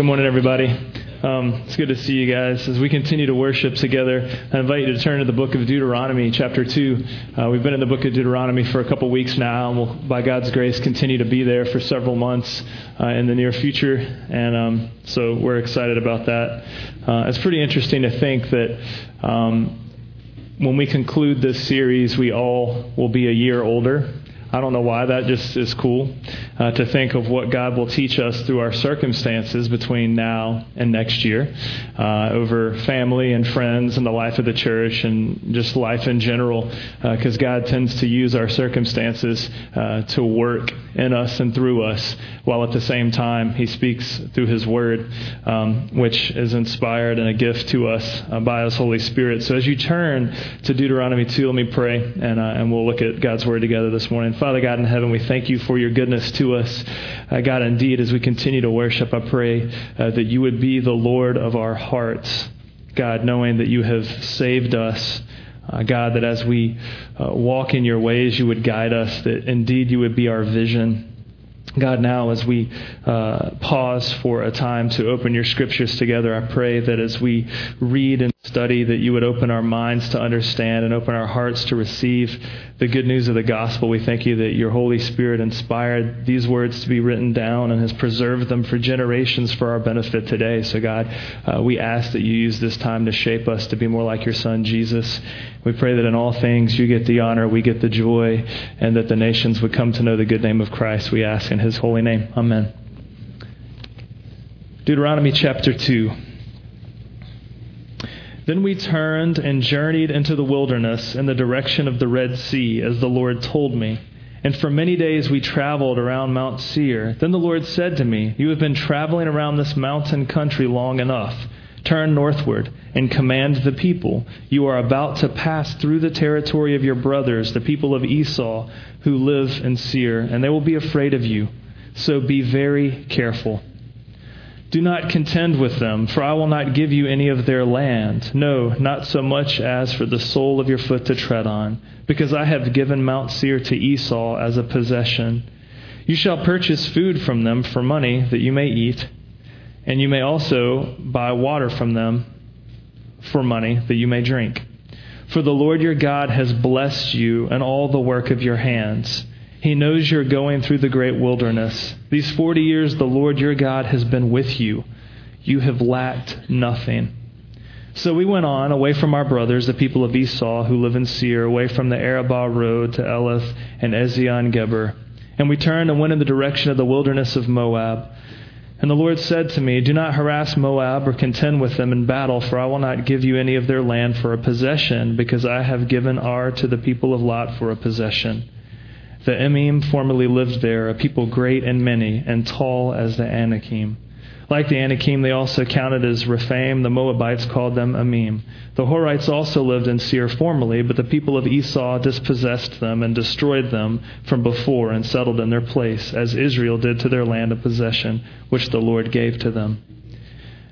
Good morning, everybody. Um, it's good to see you guys. As we continue to worship together, I invite you to turn to the book of Deuteronomy, chapter 2. Uh, we've been in the book of Deuteronomy for a couple weeks now, and we'll, by God's grace, continue to be there for several months uh, in the near future. And um, so we're excited about that. Uh, it's pretty interesting to think that um, when we conclude this series, we all will be a year older. I don't know why that just is cool uh, to think of what God will teach us through our circumstances between now and next year uh, over family and friends and the life of the church and just life in general because uh, God tends to use our circumstances uh, to work in us and through us while at the same time He speaks through His Word, um, which is inspired and a gift to us uh, by His Holy Spirit. So as you turn to Deuteronomy 2, let me pray and, and we'll look at God's Word together this morning. Father God in heaven, we thank you for your goodness to us. Uh, God, indeed, as we continue to worship, I pray uh, that you would be the Lord of our hearts. God, knowing that you have saved us. Uh, God, that as we uh, walk in your ways, you would guide us, that indeed you would be our vision. God, now as we uh, pause for a time to open your scriptures together, I pray that as we read and study, that you would open our minds to understand and open our hearts to receive the good news of the gospel. We thank you that your Holy Spirit inspired these words to be written down and has preserved them for generations for our benefit today. So, God, uh, we ask that you use this time to shape us to be more like your Son, Jesus. We pray that in all things you get the honor, we get the joy, and that the nations would come to know the good name of Christ. We ask in his holy name. Amen. Deuteronomy chapter 2. Then we turned and journeyed into the wilderness in the direction of the Red Sea, as the Lord told me. And for many days we traveled around Mount Seir. Then the Lord said to me, You have been traveling around this mountain country long enough. Turn northward and command the people. You are about to pass through the territory of your brothers, the people of Esau, who live in Seir, and they will be afraid of you. So be very careful. Do not contend with them, for I will not give you any of their land. No, not so much as for the sole of your foot to tread on, because I have given Mount Seir to Esau as a possession. You shall purchase food from them for money that you may eat, and you may also buy water from them for money that you may drink. For the Lord your God has blessed you and all the work of your hands. He knows you're going through the great wilderness. These 40 years, the Lord your God has been with you. You have lacked nothing. So we went on, away from our brothers, the people of Esau who live in Seir, away from the Arabah road to Elath and Ezion Geber. And we turned and went in the direction of the wilderness of Moab. And the Lord said to me, Do not harass Moab or contend with them in battle, for I will not give you any of their land for a possession, because I have given Ar to the people of Lot for a possession. The Emim formerly lived there, a people great and many, and tall as the Anakim. Like the Anakim, they also counted as Rephaim. The Moabites called them Emim. The Horites also lived in Seir formerly, but the people of Esau dispossessed them and destroyed them from before and settled in their place, as Israel did to their land of possession, which the Lord gave to them.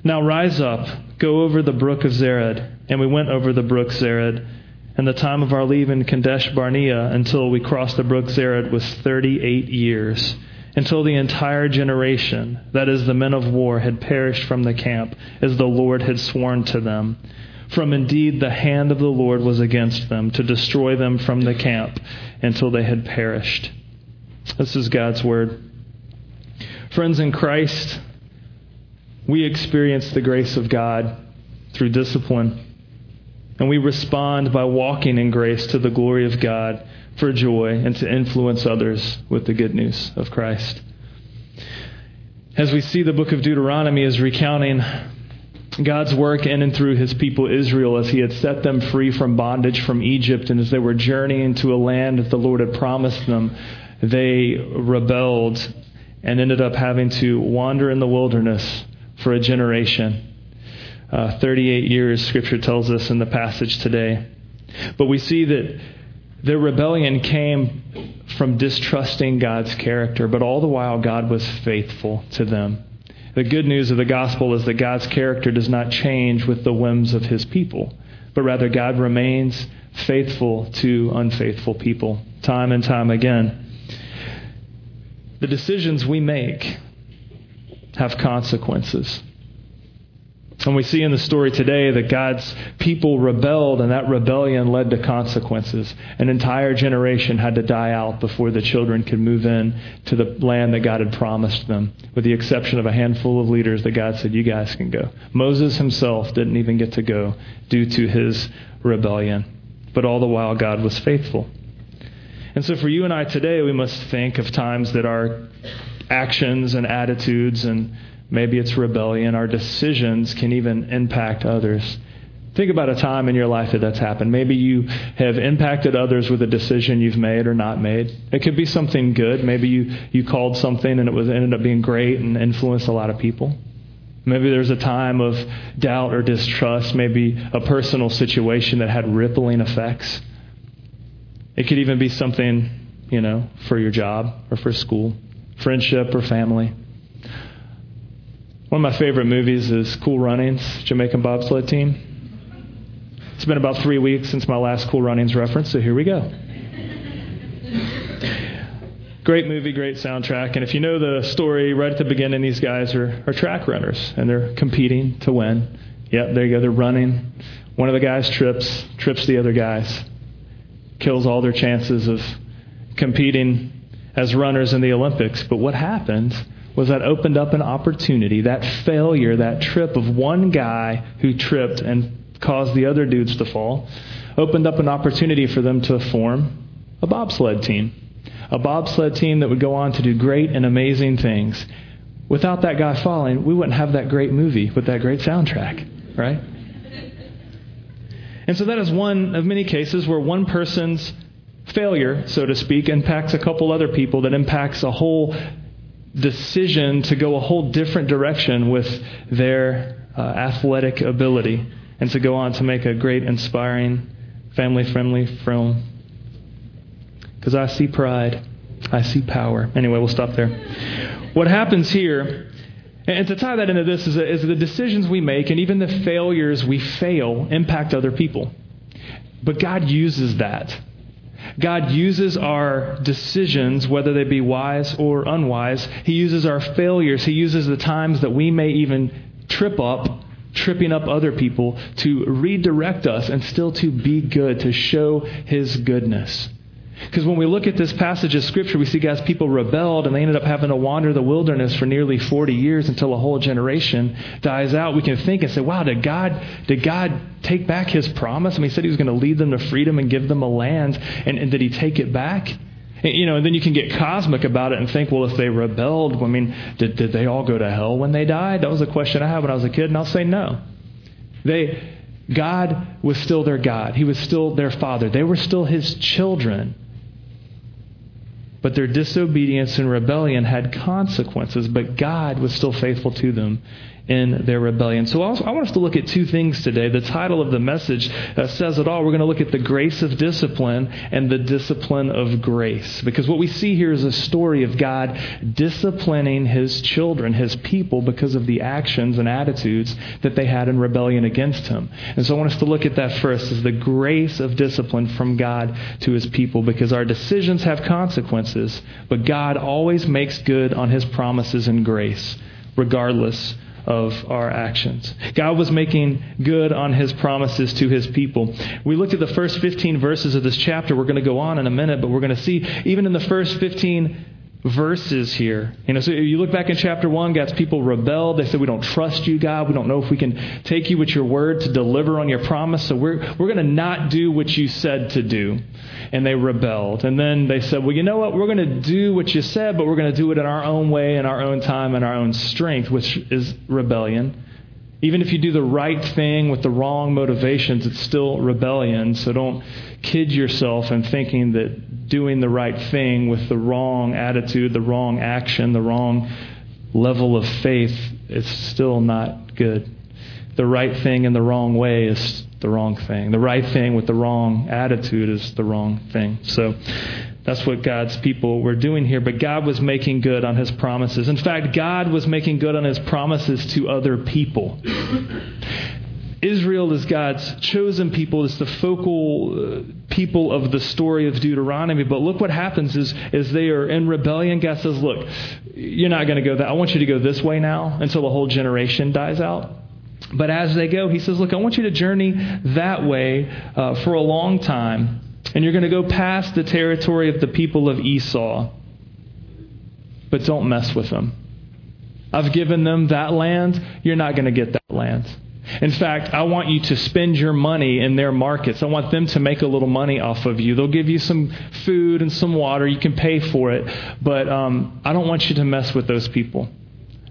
Now rise up, go over the brook of Zered. And we went over the brook Zered and the time of our leave in Kadesh Barnea until we crossed the brook Zered was 38 years, until the entire generation, that is, the men of war, had perished from the camp, as the Lord had sworn to them. From indeed the hand of the Lord was against them, to destroy them from the camp until they had perished. This is God's word. Friends in Christ, we experience the grace of God through discipline and we respond by walking in grace to the glory of God for joy and to influence others with the good news of Christ. As we see the book of Deuteronomy is recounting God's work in and through his people Israel as he had set them free from bondage from Egypt and as they were journeying to a land that the Lord had promised them, they rebelled and ended up having to wander in the wilderness for a generation uh, 38 years, Scripture tells us in the passage today. But we see that their rebellion came from distrusting God's character, but all the while, God was faithful to them. The good news of the gospel is that God's character does not change with the whims of his people, but rather God remains faithful to unfaithful people time and time again. The decisions we make have consequences. And we see in the story today that God's people rebelled, and that rebellion led to consequences. An entire generation had to die out before the children could move in to the land that God had promised them, with the exception of a handful of leaders that God said, You guys can go. Moses himself didn't even get to go due to his rebellion. But all the while, God was faithful. And so for you and I today, we must think of times that our actions and attitudes and Maybe it's rebellion. Our decisions can even impact others. Think about a time in your life that that's happened. Maybe you have impacted others with a decision you've made or not made. It could be something good. Maybe you, you called something and it was ended up being great and influenced a lot of people. Maybe there's a time of doubt or distrust, maybe a personal situation that had rippling effects. It could even be something, you know, for your job or for school, friendship or family. One of my favorite movies is Cool Runnings, Jamaican bobsled team. It's been about three weeks since my last Cool Runnings reference, so here we go. Great movie, great soundtrack. And if you know the story, right at the beginning, these guys are, are track runners and they're competing to win. Yep, there you go. They're running. One of the guys trips, trips the other guys, kills all their chances of competing as runners in the Olympics. But what happened was that opened up an opportunity, that failure, that trip of one guy who tripped and caused the other dudes to fall, opened up an opportunity for them to form a bobsled team. A bobsled team that would go on to do great and amazing things. Without that guy falling, we wouldn't have that great movie with that great soundtrack, right? And so that is one of many cases where one person's failure, so to speak, impacts a couple other people that impacts a whole decision to go a whole different direction with their uh, athletic ability and to go on to make a great, inspiring, family friendly film. Because I see pride, I see power. Anyway, we'll stop there. What happens here, and to tie that into this, is, is the decisions we make and even the failures we fail impact other people. But God uses that God uses our decisions, whether they be wise or unwise. He uses our failures. He uses the times that we may even trip up, tripping up other people, to redirect us and still to be good, to show His goodness. Because when we look at this passage of Scripture, we see God's people rebelled and they ended up having to wander the wilderness for nearly 40 years until a whole generation dies out. We can think and say, wow, did God, did God take back his promise? I mean, he said he was going to lead them to freedom and give them a land, and, and did he take it back? And, you know, and then you can get cosmic about it and think, well, if they rebelled, I mean, did, did they all go to hell when they died? That was a question I had when I was a kid, and I'll say no. They, God was still their God. He was still their father. They were still his children. But their disobedience and rebellion had consequences, but God was still faithful to them in their rebellion. So I want us to look at two things today. The title of the message uh, says it all. We're going to look at the grace of discipline and the discipline of grace. Because what we see here is a story of God disciplining his children, his people, because of the actions and attitudes that they had in rebellion against him. And so I want us to look at that first as the grace of discipline from God to his people because our decisions have consequences, but God always makes good on his promises and grace, regardless of our actions. God was making good on his promises to his people. We looked at the first 15 verses of this chapter. We're going to go on in a minute, but we're going to see even in the first 15 verses here. You know, so you look back in chapter 1, God's people rebelled. They said, We don't trust you, God. We don't know if we can take you with your word to deliver on your promise. So we're, we're going to not do what you said to do. And they rebelled. And then they said, Well, you know what? We're going to do what you said, but we're going to do it in our own way, in our own time, in our own strength, which is rebellion. Even if you do the right thing with the wrong motivations, it's still rebellion. So don't kid yourself in thinking that doing the right thing with the wrong attitude, the wrong action, the wrong level of faith is still not good. The right thing in the wrong way is the wrong thing. The right thing with the wrong attitude is the wrong thing. So that's what God's people were doing here. But God was making good on his promises. In fact, God was making good on his promises to other people. Israel is God's chosen people, it's the focal uh, people of the story of Deuteronomy. But look what happens is, is they are in rebellion. God says, look, you're not going to go that. I want you to go this way now until the whole generation dies out. But as they go, he says, look, I want you to journey that way uh, for a long time. And you're going to go past the territory of the people of Esau. But don't mess with them. I've given them that land. You're not going to get that land. In fact, I want you to spend your money in their markets. I want them to make a little money off of you. They'll give you some food and some water. You can pay for it. But um, I don't want you to mess with those people,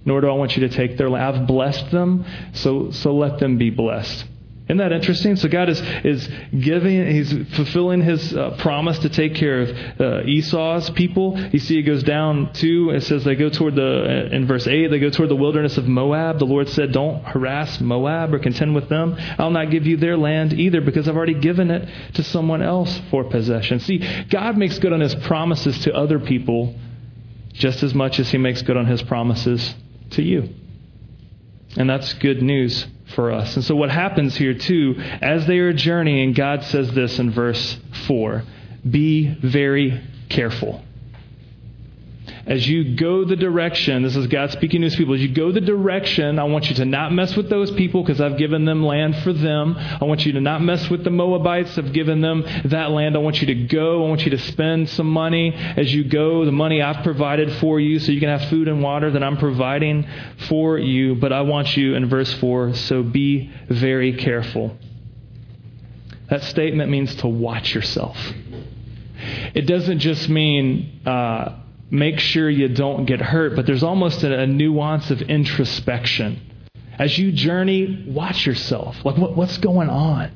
nor do I want you to take their land. I've blessed them, so, so let them be blessed. Isn't that interesting? So God is, is giving, He's fulfilling His uh, promise to take care of uh, Esau's people. You see, it goes down to, it says they go toward the, in verse 8, they go toward the wilderness of Moab. The Lord said, Don't harass Moab or contend with them. I'll not give you their land either because I've already given it to someone else for possession. See, God makes good on His promises to other people just as much as He makes good on His promises to you. And that's good news for us. And so, what happens here, too, as they are journeying, God says this in verse 4 Be very careful. As you go the direction, this is God speaking to his people, as you go the direction, I want you to not mess with those people because I've given them land for them. I want you to not mess with the Moabites. I've given them that land. I want you to go. I want you to spend some money as you go, the money I've provided for you so you can have food and water that I'm providing for you. But I want you, in verse 4, so be very careful. That statement means to watch yourself. It doesn't just mean, uh, make sure you don't get hurt, but there's almost a, a nuance of introspection. As you journey, watch yourself. Like, what, what's going on?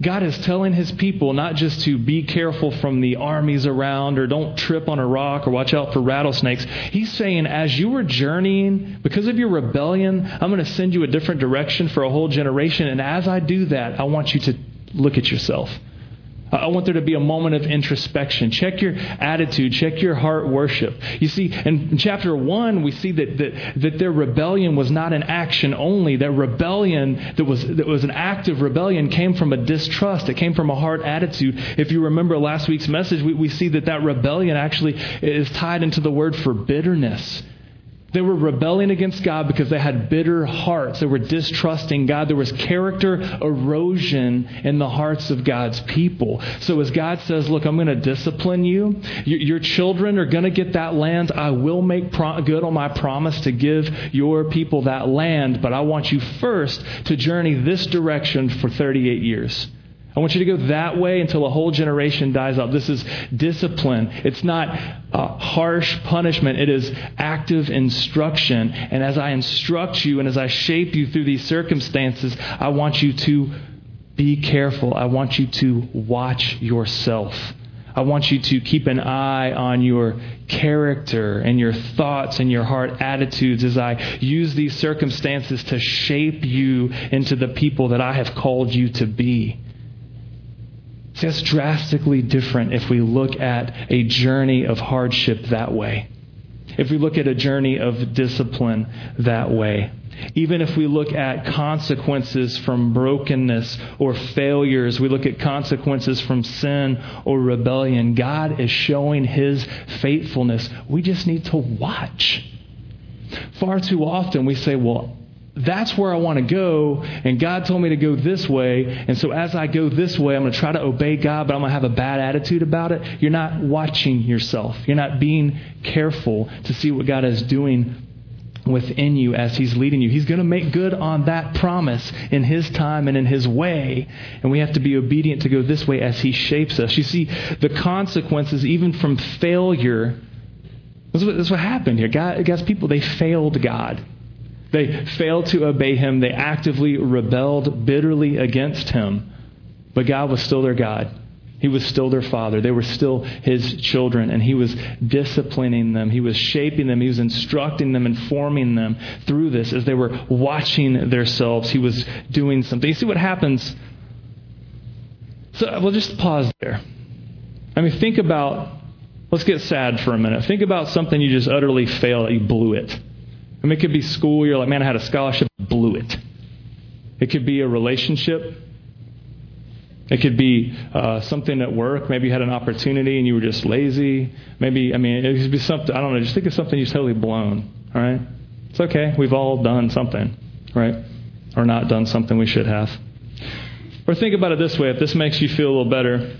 God is telling his people not just to be careful from the armies around or don't trip on a rock or watch out for rattlesnakes. He's saying, as you are journeying, because of your rebellion, I'm going to send you a different direction for a whole generation. And as I do that, I want you to look at yourself. I want there to be a moment of introspection. Check your attitude, check your heart worship. You see, in chapter 1, we see that, that, that their rebellion was not an action only. That rebellion, that was, that was an act of rebellion, came from a distrust. It came from a heart attitude. If you remember last week's message, we, we see that that rebellion actually is tied into the word for bitterness. They were rebelling against God because they had bitter hearts. They were distrusting God. There was character erosion in the hearts of God's people. So as God says, Look, I'm going to discipline you. Your children are going to get that land. I will make good on my promise to give your people that land, but I want you first to journey this direction for 38 years. I want you to go that way until a whole generation dies out. This is discipline. It's not uh, harsh punishment, it is active instruction. And as I instruct you and as I shape you through these circumstances, I want you to be careful. I want you to watch yourself. I want you to keep an eye on your character and your thoughts and your heart attitudes as I use these circumstances to shape you into the people that I have called you to be. That's drastically different if we look at a journey of hardship that way. If we look at a journey of discipline that way. Even if we look at consequences from brokenness or failures, we look at consequences from sin or rebellion, God is showing His faithfulness. We just need to watch. Far too often we say, well, that's where I want to go, and God told me to go this way, and so as I go this way, I'm going to try to obey God, but I'm going to have a bad attitude about it. You're not watching yourself. You're not being careful to see what God is doing within you as He's leading you. He's going to make good on that promise in His time and in His way, and we have to be obedient to go this way as He shapes us. You see, the consequences, even from failure, this is what, what happened here. God, God's people, they failed God. They failed to obey him. They actively rebelled bitterly against him. But God was still their God. He was still their father. They were still his children, and he was disciplining them. He was shaping them. He was instructing them and forming them through this as they were watching themselves. He was doing something. You see what happens? So we'll just pause there. I mean, think about, let's get sad for a minute. Think about something you just utterly failed, you blew it. It could be school. You're like, man, I had a scholarship, blew it. It could be a relationship. It could be uh, something at work. Maybe you had an opportunity and you were just lazy. Maybe, I mean, it could be something, I don't know, just think of something you've totally blown, all right? It's okay. We've all done something, right? Or not done something we should have. Or think about it this way if this makes you feel a little better,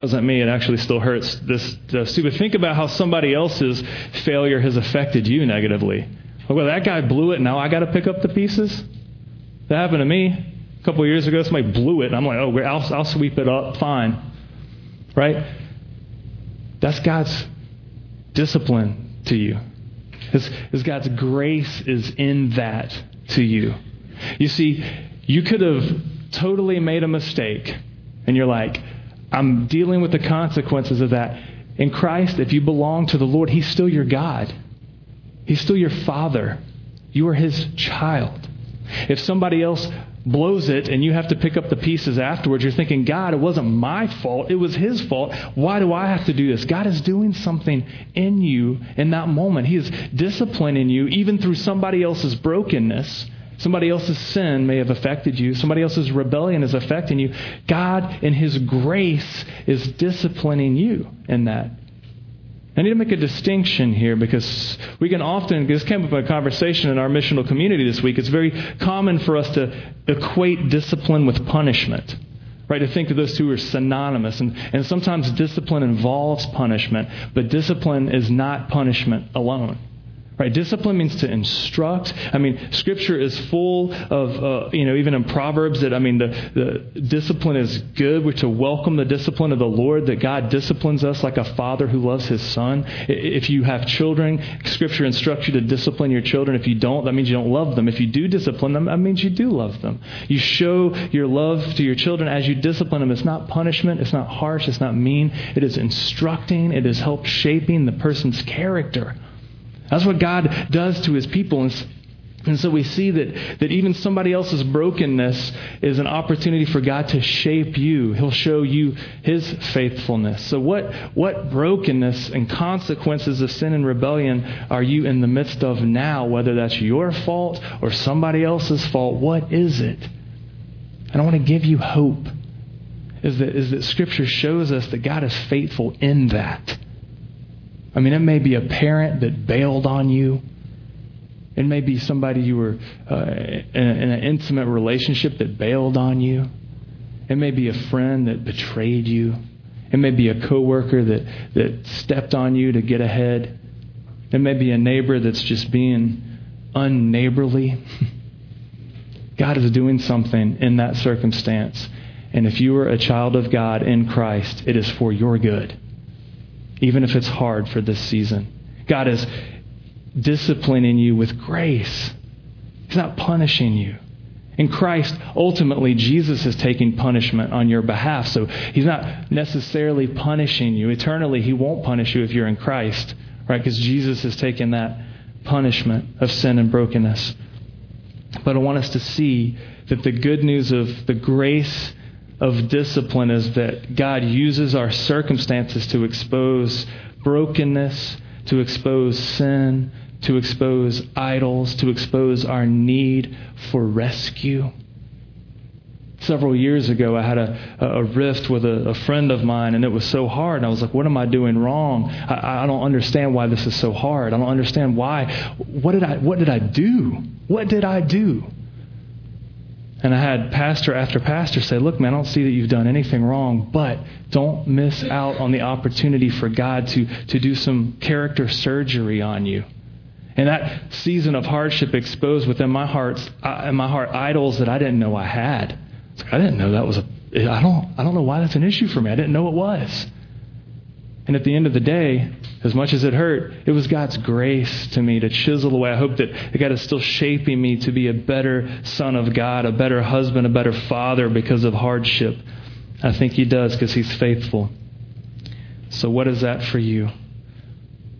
doesn't mean it actually still hurts this, too. But think about how somebody else's failure has affected you negatively. Well, that guy blew it. Now I got to pick up the pieces. That happened to me a couple years ago. Somebody blew it, and I'm like, oh, I'll, I'll sweep it up. Fine, right? That's God's discipline to you. His, his God's grace is in that to you. You see, you could have totally made a mistake, and you're like, I'm dealing with the consequences of that. In Christ, if you belong to the Lord, He's still your God. He's still your Father. You are His child. If somebody else blows it and you have to pick up the pieces afterwards, you're thinking, God, it wasn't my fault. It was His fault. Why do I have to do this? God is doing something in you in that moment. He is disciplining you even through somebody else's brokenness Somebody else's sin may have affected you. Somebody else's rebellion is affecting you. God, in His grace, is disciplining you in that. I need to make a distinction here because we can often, this came up in a conversation in our missional community this week. It's very common for us to equate discipline with punishment, right? To think that those two are synonymous. And, and sometimes discipline involves punishment, but discipline is not punishment alone. Right? Discipline means to instruct. I mean, Scripture is full of, uh, you know, even in Proverbs that, I mean, the, the discipline is good. We're to welcome the discipline of the Lord, that God disciplines us like a father who loves his son. If you have children, Scripture instructs you to discipline your children. If you don't, that means you don't love them. If you do discipline them, that means you do love them. You show your love to your children as you discipline them. It's not punishment, it's not harsh, it's not mean. It is instructing, it is help shaping the person's character. That's what God does to his people. And, and so we see that, that even somebody else's brokenness is an opportunity for God to shape you. He'll show you his faithfulness. So, what, what brokenness and consequences of sin and rebellion are you in the midst of now? Whether that's your fault or somebody else's fault, what is it? And I want to give you hope. Is that, is that Scripture shows us that God is faithful in that. I mean, it may be a parent that bailed on you. It may be somebody you were uh, in, in an intimate relationship that bailed on you. It may be a friend that betrayed you. It may be a coworker that, that stepped on you to get ahead. It may be a neighbor that's just being unneighborly. God is doing something in that circumstance. And if you are a child of God in Christ, it is for your good even if it's hard for this season. God is disciplining you with grace, He's not punishing you. In Christ, ultimately, Jesus is taking punishment on your behalf. So He's not necessarily punishing you. Eternally, He won't punish you if you're in Christ, right? Because Jesus has taken that punishment of sin and brokenness. But I want us to see that the good news of the grace of discipline is that God uses our circumstances to expose brokenness, to expose sin, to expose idols, to expose our need for rescue. Several years ago, I had a, a rift with a, a friend of mine, and it was so hard. And I was like, What am I doing wrong? I, I don't understand why this is so hard. I don't understand why. What did I, what did I do? What did I do? And I had pastor after pastor say, Look, man, I don't see that you've done anything wrong, but don't miss out on the opportunity for God to, to do some character surgery on you. And that season of hardship exposed within my heart, uh, in my heart, idols that I didn't know I had. I didn't know that was a. I don't. I don't know why that's an issue for me. I didn't know it was. And at the end of the day, as much as it hurt, it was God's grace to me to chisel away. I hope that God is still shaping me to be a better son of God, a better husband, a better father because of hardship. I think He does because He's faithful. So, what is that for you?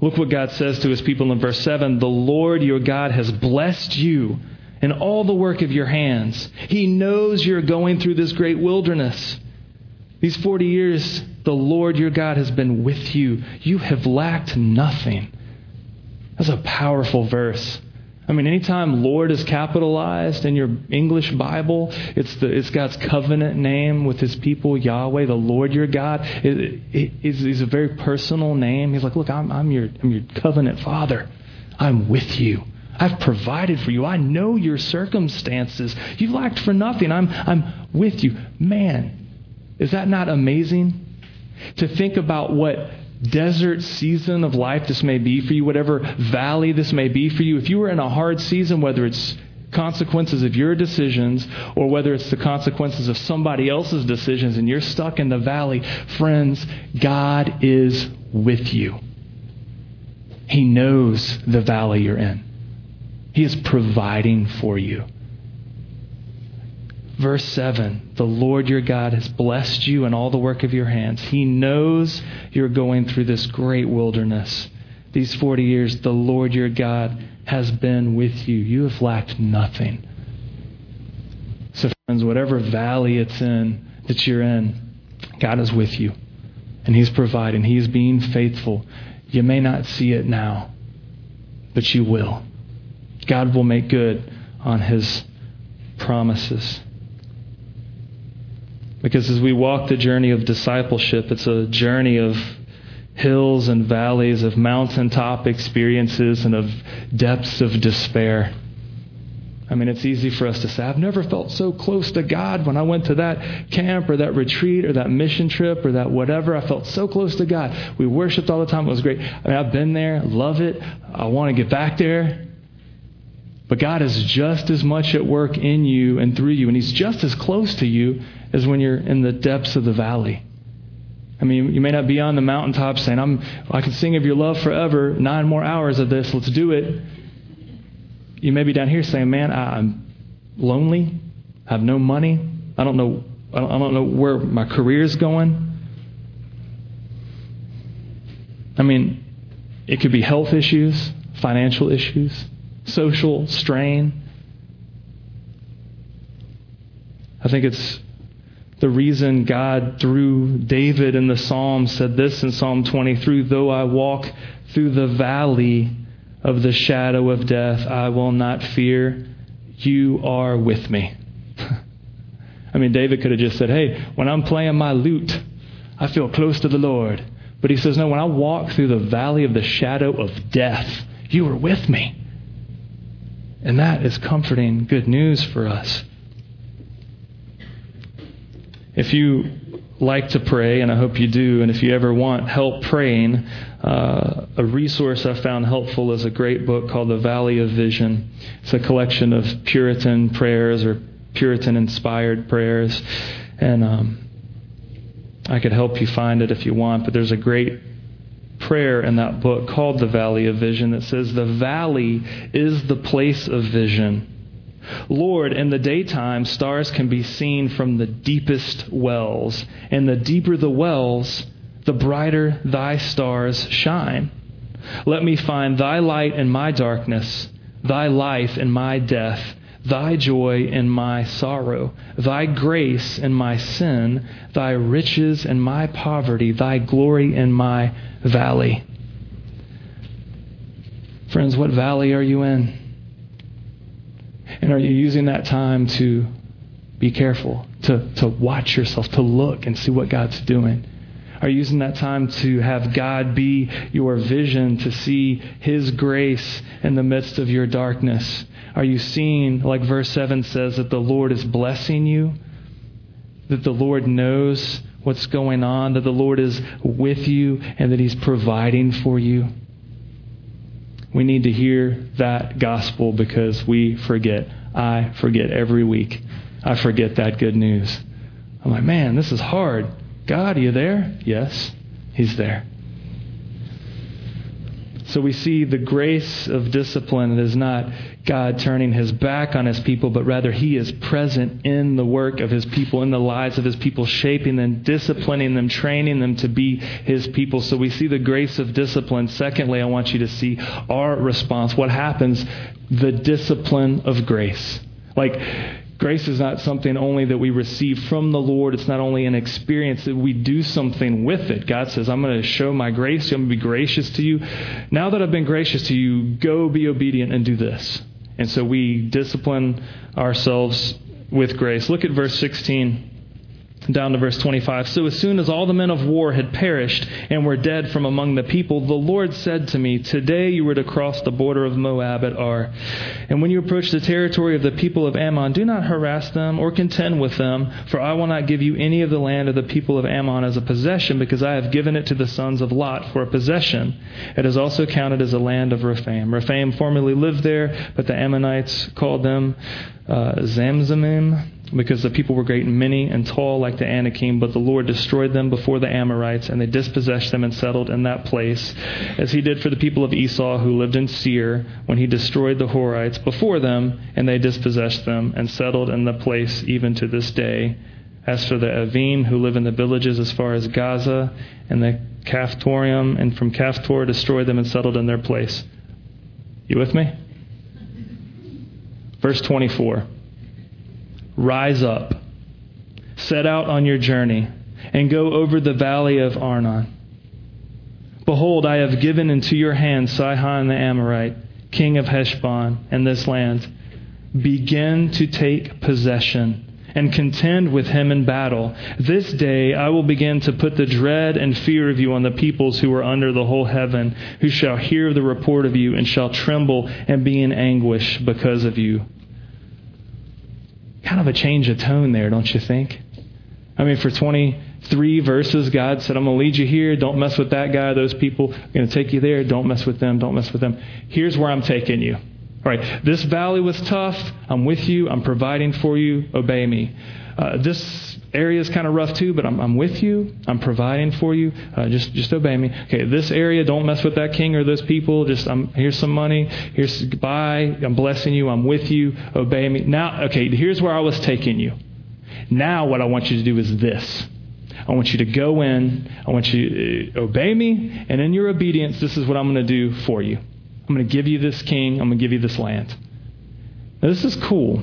Look what God says to His people in verse 7 The Lord your God has blessed you in all the work of your hands. He knows you're going through this great wilderness. These 40 years, the Lord your God has been with you. You have lacked nothing. That's a powerful verse. I mean, anytime Lord is capitalized in your English Bible, it's, the, it's God's covenant name with his people, Yahweh, the Lord your God. It, it, it's, a very personal name. He's like, look, I'm, I'm, your, I'm your covenant father. I'm with you. I've provided for you. I know your circumstances. You've lacked for nothing. I'm, I'm with you. Man, is that not amazing? To think about what desert season of life this may be for you, whatever valley this may be for you, if you were in a hard season, whether it's consequences of your decisions or whether it's the consequences of somebody else's decisions and you're stuck in the valley, friends, God is with you. He knows the valley you're in. He is providing for you. Verse 7 The Lord your God has blessed you in all the work of your hands. He knows you're going through this great wilderness. These 40 years, the Lord your God has been with you. You have lacked nothing. So, friends, whatever valley it's in that you're in, God is with you. And He's providing, He's being faithful. You may not see it now, but you will. God will make good on His promises. Because as we walk the journey of discipleship, it's a journey of hills and valleys, of mountaintop experiences, and of depths of despair. I mean, it's easy for us to say, I've never felt so close to God when I went to that camp or that retreat or that mission trip or that whatever. I felt so close to God. We worshiped all the time. It was great. I mean, I've been there, love it. I want to get back there. But God is just as much at work in you and through you, and He's just as close to you as when you're in the depths of the valley. I mean, you may not be on the mountaintop saying, I'm, I can sing of your love forever, nine more hours of this, let's do it. You may be down here saying, Man, I'm lonely, I have no money, I don't know, I don't know where my career is going. I mean, it could be health issues, financial issues social strain. I think it's the reason God, through David in the Psalms, said this in Psalm 23 Though I walk through the valley of the shadow of death, I will not fear. You are with me. I mean, David could have just said, Hey, when I'm playing my lute, I feel close to the Lord. But he says, No, when I walk through the valley of the shadow of death, you are with me. And that is comforting good news for us. If you like to pray, and I hope you do, and if you ever want help praying, uh, a resource I found helpful is a great book called The Valley of Vision. It's a collection of Puritan prayers or Puritan inspired prayers. And um, I could help you find it if you want, but there's a great prayer in that book called The Valley of Vision that says, The valley is the place of vision. Lord, in the daytime, stars can be seen from the deepest wells, and the deeper the wells, the brighter thy stars shine. Let me find thy light in my darkness, thy life in my death, thy joy in my sorrow, thy grace in my sin, thy riches in my poverty, thy glory in my valley. Friends, what valley are you in? And are you using that time to be careful, to, to watch yourself, to look and see what God's doing? Are you using that time to have God be your vision, to see His grace in the midst of your darkness? Are you seeing, like verse 7 says, that the Lord is blessing you? That the Lord knows what's going on, that the Lord is with you, and that He's providing for you? We need to hear that gospel because we forget. I forget every week. I forget that good news. I'm like, man, this is hard. God, are you there? Yes, He's there. So we see the grace of discipline is not God turning his back on his people, but rather he is present in the work of his people, in the lives of his people, shaping them, disciplining them, training them to be his people. So we see the grace of discipline. Secondly, I want you to see our response. What happens? The discipline of grace. Like, Grace is not something only that we receive from the Lord. It's not only an experience that we do something with it. God says, I'm going to show my grace. I'm going to be gracious to you. Now that I've been gracious to you, go be obedient and do this. And so we discipline ourselves with grace. Look at verse 16 down to verse 25. So as soon as all the men of war had perished and were dead from among the people, the Lord said to me, Today you were to cross the border of Moab at Ar. And when you approach the territory of the people of Ammon, do not harass them or contend with them, for I will not give you any of the land of the people of Ammon as a possession, because I have given it to the sons of Lot for a possession. It is also counted as a land of Rephaim. Rephaim formerly lived there, but the Ammonites called them uh, Zamzummim because the people were great and many and tall like the Anakim, but the Lord destroyed them before the Amorites, and they dispossessed them and settled in that place, as he did for the people of Esau who lived in Seir, when he destroyed the Horites before them, and they dispossessed them and settled in the place even to this day. As for the Avim who live in the villages as far as Gaza and the Caphtorim, and from Caphtor destroyed them and settled in their place. You with me? Verse 24. Rise up, set out on your journey, and go over the valley of Arnon. Behold, I have given into your hand Sihon the Amorite, king of Heshbon, and this land. Begin to take possession and contend with him in battle. This day I will begin to put the dread and fear of you on the peoples who are under the whole heaven, who shall hear the report of you and shall tremble and be in anguish because of you kind of a change of tone there, don't you think? I mean, for 23 verses, God said, I'm going to lead you here. Don't mess with that guy, those people. I'm going to take you there. Don't mess with them. Don't mess with them. Here's where I'm taking you. All right, this valley was tough. I'm with you. I'm providing for you. Obey me. Uh, this area is kind of rough too, but I'm, I'm with you. I'm providing for you. Uh, just just obey me. Okay, this area, don't mess with that king or those people. Just I'm here's some money. Here's goodbye. I'm blessing you. I'm with you. Obey me. Now, okay, here's where I was taking you. Now, what I want you to do is this. I want you to go in. I want you to uh, obey me, and in your obedience, this is what I'm going to do for you. I'm going to give you this king. I'm going to give you this land. Now, this is cool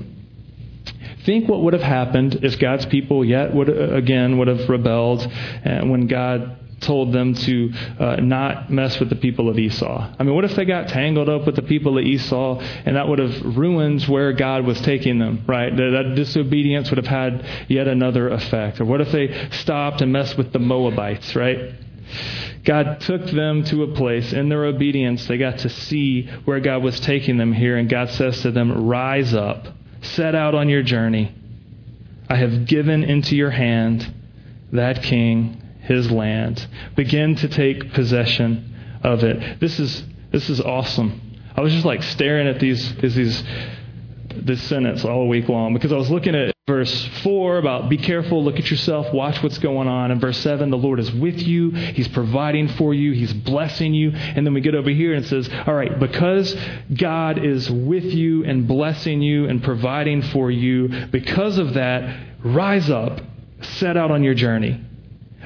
Think what would have happened if God's people yet would again would have rebelled uh, when God told them to uh, not mess with the people of Esau. I mean, what if they got tangled up with the people of Esau and that would have ruined where God was taking them, right? That, that disobedience would have had yet another effect. Or what if they stopped and messed with the Moabites, right? God took them to a place in their obedience. They got to see where God was taking them here, and God says to them, Rise up Set out on your journey. I have given into your hand that king, his land. Begin to take possession of it. This is this is awesome. I was just like staring at these these this sentence all week long because I was looking at verse 4 about be careful, look at yourself, watch what's going on. And verse 7, the Lord is with you, He's providing for you, He's blessing you. And then we get over here and says, all right, because God is with you and blessing you and providing for you, because of that, rise up, set out on your journey.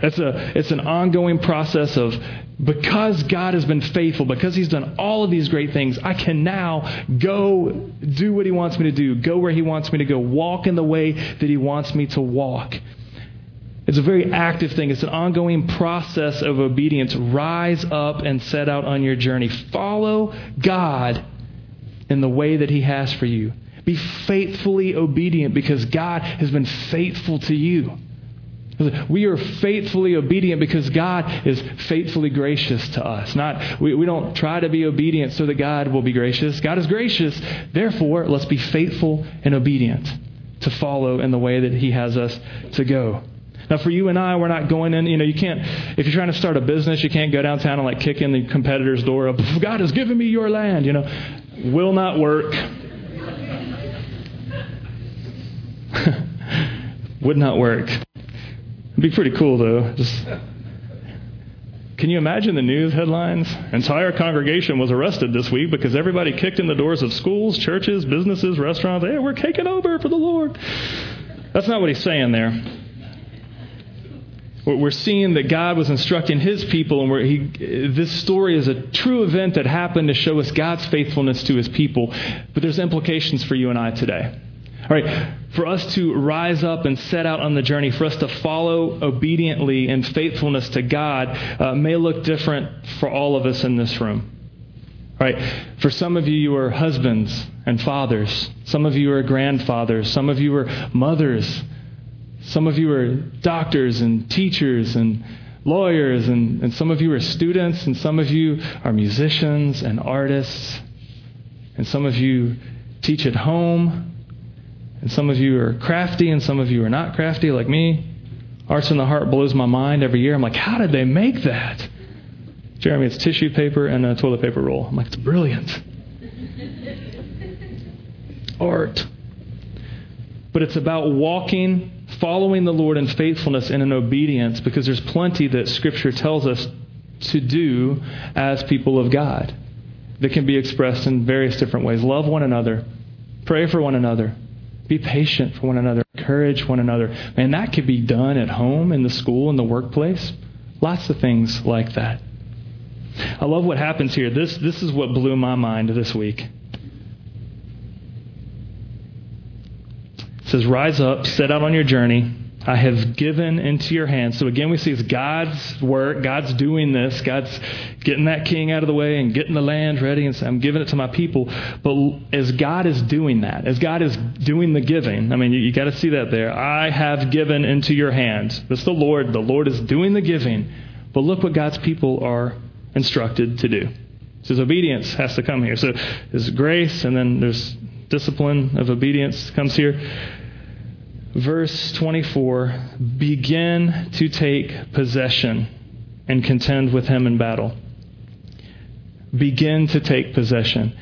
It's, a, it's an ongoing process of because God has been faithful, because He's done all of these great things, I can now go do what He wants me to do, go where He wants me to go, walk in the way that He wants me to walk. It's a very active thing. It's an ongoing process of obedience. Rise up and set out on your journey. Follow God in the way that He has for you. Be faithfully obedient because God has been faithful to you. We are faithfully obedient because God is faithfully gracious to us. Not we, we don't try to be obedient so that God will be gracious. God is gracious. Therefore, let's be faithful and obedient to follow in the way that He has us to go. Now, for you and I, we're not going in. You know, you can't. If you're trying to start a business, you can't go downtown and like kick in the competitor's door up. God has given me your land. You know, will not work. Would not work. It'd be pretty cool, though. Just can you imagine the news headlines? Entire congregation was arrested this week because everybody kicked in the doors of schools, churches, businesses, restaurants. Hey, we're taking over for the Lord. That's not what he's saying there. We're seeing that God was instructing his people, and where he, this story is a true event that happened to show us God's faithfulness to his people. But there's implications for you and I today. All right, for us to rise up and set out on the journey, for us to follow obediently in faithfulness to God, uh, may look different for all of us in this room. Right? For some of you, you are husbands and fathers. Some of you are grandfathers. Some of you are mothers. Some of you are doctors and teachers and lawyers. And, and some of you are students. And some of you are musicians and artists. And some of you teach at home. And some of you are crafty and some of you are not crafty, like me. Arts in the Heart blows my mind every year. I'm like, how did they make that? Jeremy, it's tissue paper and a toilet paper roll. I'm like, it's brilliant. Art. But it's about walking, following the Lord in faithfulness and in obedience because there's plenty that Scripture tells us to do as people of God that can be expressed in various different ways. Love one another, pray for one another, be patient for one another, encourage one another. Man, that could be done at home, in the school, in the workplace. Lots of things like that. I love what happens here. This, this is what blew my mind this week. It says, Rise up, set out on your journey. I have given into your hands. So again, we see it's God's work. God's doing this. God's getting that king out of the way and getting the land ready and saying, I'm giving it to my people. But as God is doing that, as God is doing the giving, I mean, you, you got to see that there. I have given into your hands. That's the Lord. The Lord is doing the giving. But look what God's people are instructed to do. So obedience has to come here. So there's grace, and then there's discipline of obedience comes here. Verse 24 begin to take possession and contend with him in battle. Begin to take possession.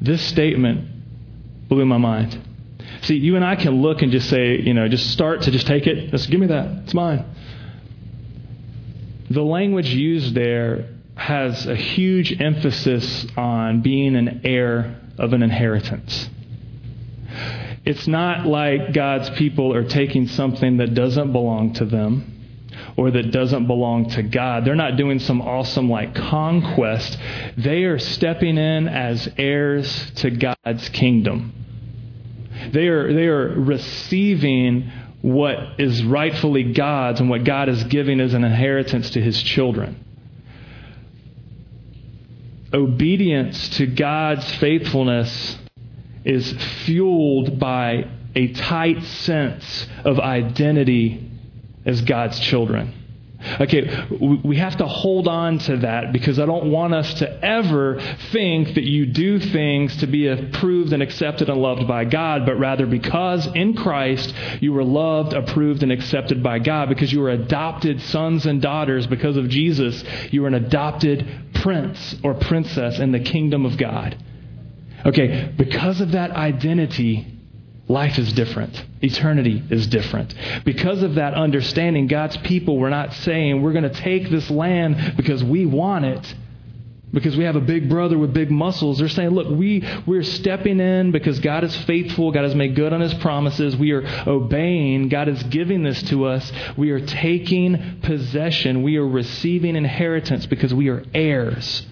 This statement blew my mind. See, you and I can look and just say, you know, just start to just take it. Just give me that. It's mine. The language used there has a huge emphasis on being an heir of an inheritance. It's not like God's people are taking something that doesn't belong to them or that doesn't belong to God. They're not doing some awesome like conquest. They are stepping in as heirs to God's kingdom. They are, they are receiving what is rightfully God's and what God is giving as an inheritance to his children obedience to God's faithfulness is fueled by a tight sense of identity as God's children. Okay, we have to hold on to that because I don't want us to ever think that you do things to be approved and accepted and loved by God, but rather because in Christ you were loved, approved, and accepted by God, because you were adopted sons and daughters because of Jesus, you were an adopted prince or princess in the kingdom of God. Okay, because of that identity, life is different. Eternity is different. Because of that understanding, God's people were not saying, we're going to take this land because we want it, because we have a big brother with big muscles. They're saying, look, we, we're stepping in because God is faithful. God has made good on his promises. We are obeying. God is giving this to us. We are taking possession. We are receiving inheritance because we are heirs.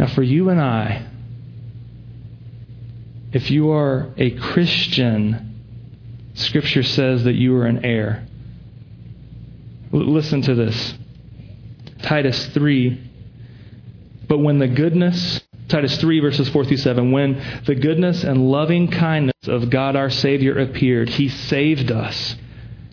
Now, for you and I, if you are a Christian, Scripture says that you are an heir. L- listen to this Titus 3. But when the goodness, Titus 3, verses 4 through 7, when the goodness and loving kindness of God our Savior appeared, He saved us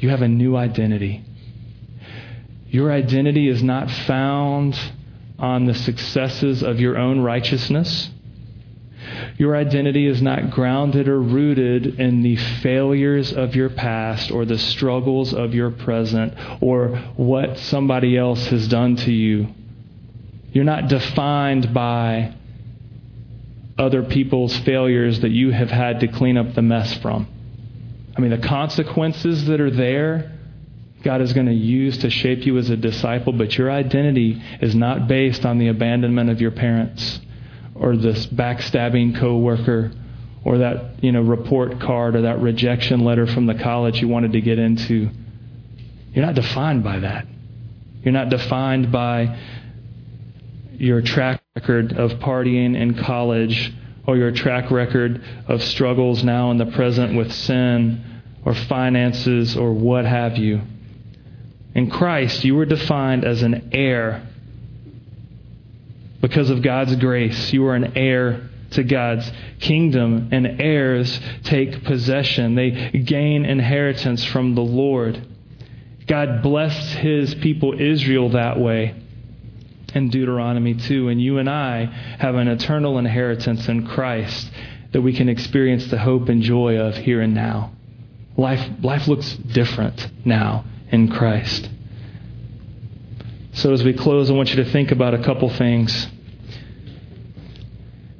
You have a new identity. Your identity is not found on the successes of your own righteousness. Your identity is not grounded or rooted in the failures of your past or the struggles of your present or what somebody else has done to you. You're not defined by other people's failures that you have had to clean up the mess from. I mean, the consequences that are there God is going to use to shape you as a disciple, but your identity is not based on the abandonment of your parents or this backstabbing coworker or that, you know, report card or that rejection letter from the college you wanted to get into. You're not defined by that. You're not defined by your track record of partying in college or your track record of struggles now in the present with sin or finances or what have you. In Christ, you were defined as an heir because of God's grace. You are an heir to God's kingdom, and heirs take possession. They gain inheritance from the Lord. God blessed his people Israel that way in Deuteronomy 2. And you and I have an eternal inheritance in Christ that we can experience the hope and joy of here and now. Life, life looks different now in Christ. So, as we close, I want you to think about a couple things.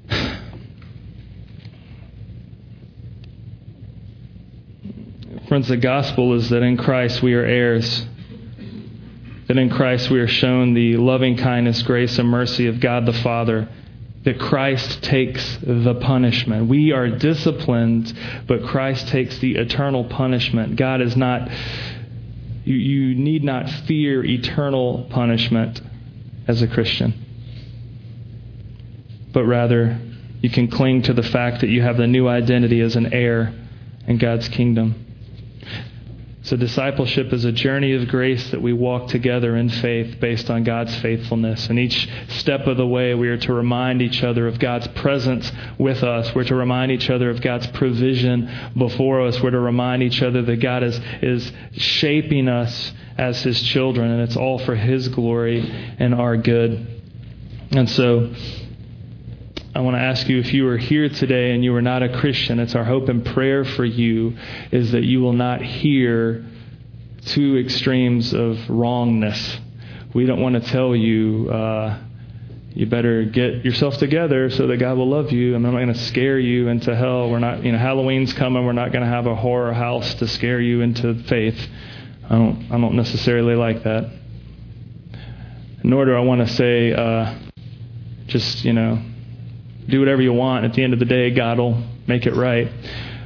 Friends, the gospel is that in Christ we are heirs. That in Christ we are shown the loving kindness, grace, and mercy of God the Father. That Christ takes the punishment. We are disciplined, but Christ takes the eternal punishment. God is not, you, you need not fear eternal punishment as a Christian. But rather, you can cling to the fact that you have the new identity as an heir in God's kingdom. So, discipleship is a journey of grace that we walk together in faith based on God's faithfulness. And each step of the way, we are to remind each other of God's presence with us. We're to remind each other of God's provision before us. We're to remind each other that God is, is shaping us as His children, and it's all for His glory and our good. And so, I want to ask you if you are here today and you are not a Christian, it's our hope and prayer for you is that you will not hear two extremes of wrongness. We don't want to tell you, uh, you better get yourself together so that God will love you. I'm not going to scare you into hell. We're not, you know, Halloween's coming. We're not going to have a horror house to scare you into faith. I don't, I don't necessarily like that. Nor do I want to say, uh, just, you know, do whatever you want. At the end of the day, God will make it right.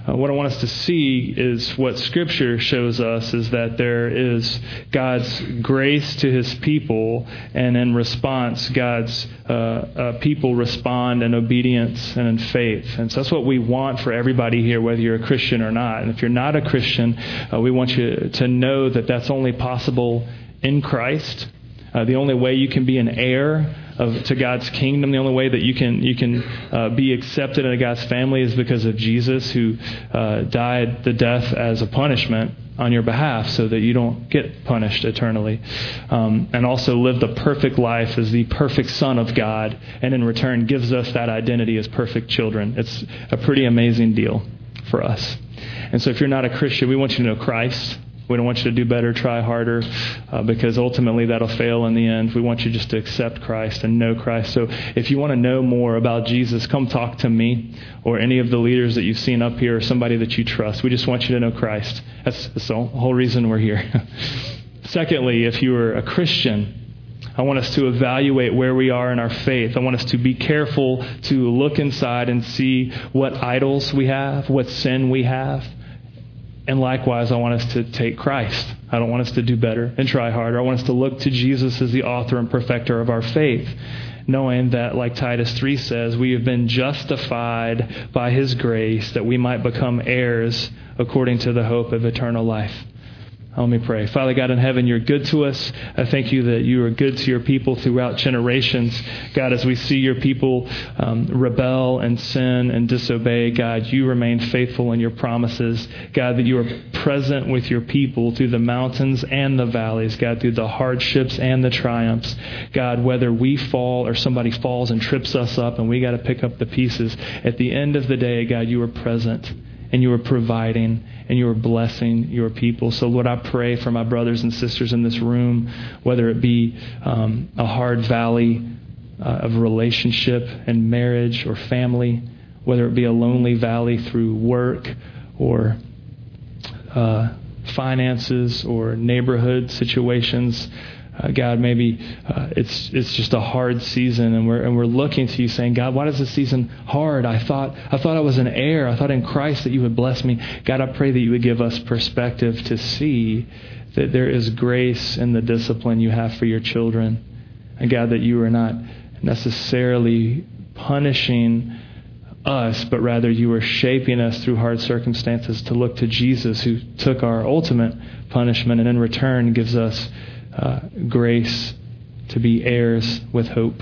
Uh, what I want us to see is what Scripture shows us is that there is God's grace to His people, and in response, God's uh, uh, people respond in obedience and in faith. And so that's what we want for everybody here, whether you're a Christian or not. And if you're not a Christian, uh, we want you to know that that's only possible in Christ. Uh, the only way you can be an heir of, to God's kingdom. The only way that you can you can uh, be accepted into God's family is because of Jesus, who uh, died the death as a punishment on your behalf, so that you don't get punished eternally, um, and also live the perfect life as the perfect Son of God, and in return gives us that identity as perfect children. It's a pretty amazing deal for us. And so, if you're not a Christian, we want you to know Christ. We don't want you to do better, try harder, uh, because ultimately that'll fail in the end. We want you just to accept Christ and know Christ. So if you want to know more about Jesus, come talk to me or any of the leaders that you've seen up here or somebody that you trust. We just want you to know Christ. That's, that's the whole reason we're here. Secondly, if you are a Christian, I want us to evaluate where we are in our faith. I want us to be careful to look inside and see what idols we have, what sin we have. And likewise, I want us to take Christ. I don't want us to do better and try harder. I want us to look to Jesus as the author and perfecter of our faith, knowing that, like Titus 3 says, we have been justified by his grace that we might become heirs according to the hope of eternal life. Let me pray. Father God in heaven, you're good to us. I thank you that you are good to your people throughout generations. God, as we see your people um, rebel and sin and disobey, God, you remain faithful in your promises. God, that you are present with your people through the mountains and the valleys. God, through the hardships and the triumphs. God, whether we fall or somebody falls and trips us up and we got to pick up the pieces, at the end of the day, God, you are present and you are providing and you are blessing your people. So, Lord, I pray for my brothers and sisters in this room, whether it be um, a hard valley uh, of relationship and marriage or family, whether it be a lonely valley through work or uh, finances or neighborhood situations. Uh, God, maybe uh, it's it's just a hard season, and we're and we're looking to you, saying, God, why is this season hard? I thought I thought I was an heir. I thought in Christ that you would bless me. God, I pray that you would give us perspective to see that there is grace in the discipline you have for your children, and God, that you are not necessarily punishing us, but rather you are shaping us through hard circumstances to look to Jesus, who took our ultimate punishment and in return gives us uh, grace to be heirs with hope.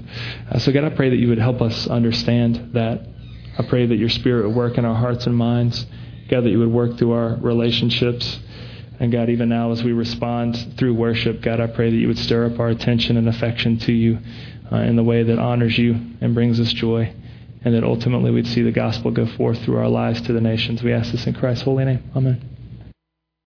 Uh, so, God, I pray that you would help us understand that. I pray that your Spirit would work in our hearts and minds. God, that you would work through our relationships. And God, even now as we respond through worship, God, I pray that you would stir up our attention and affection to you uh, in the way that honors you and brings us joy. And that ultimately we'd see the gospel go forth through our lives to the nations. We ask this in Christ's holy name. Amen.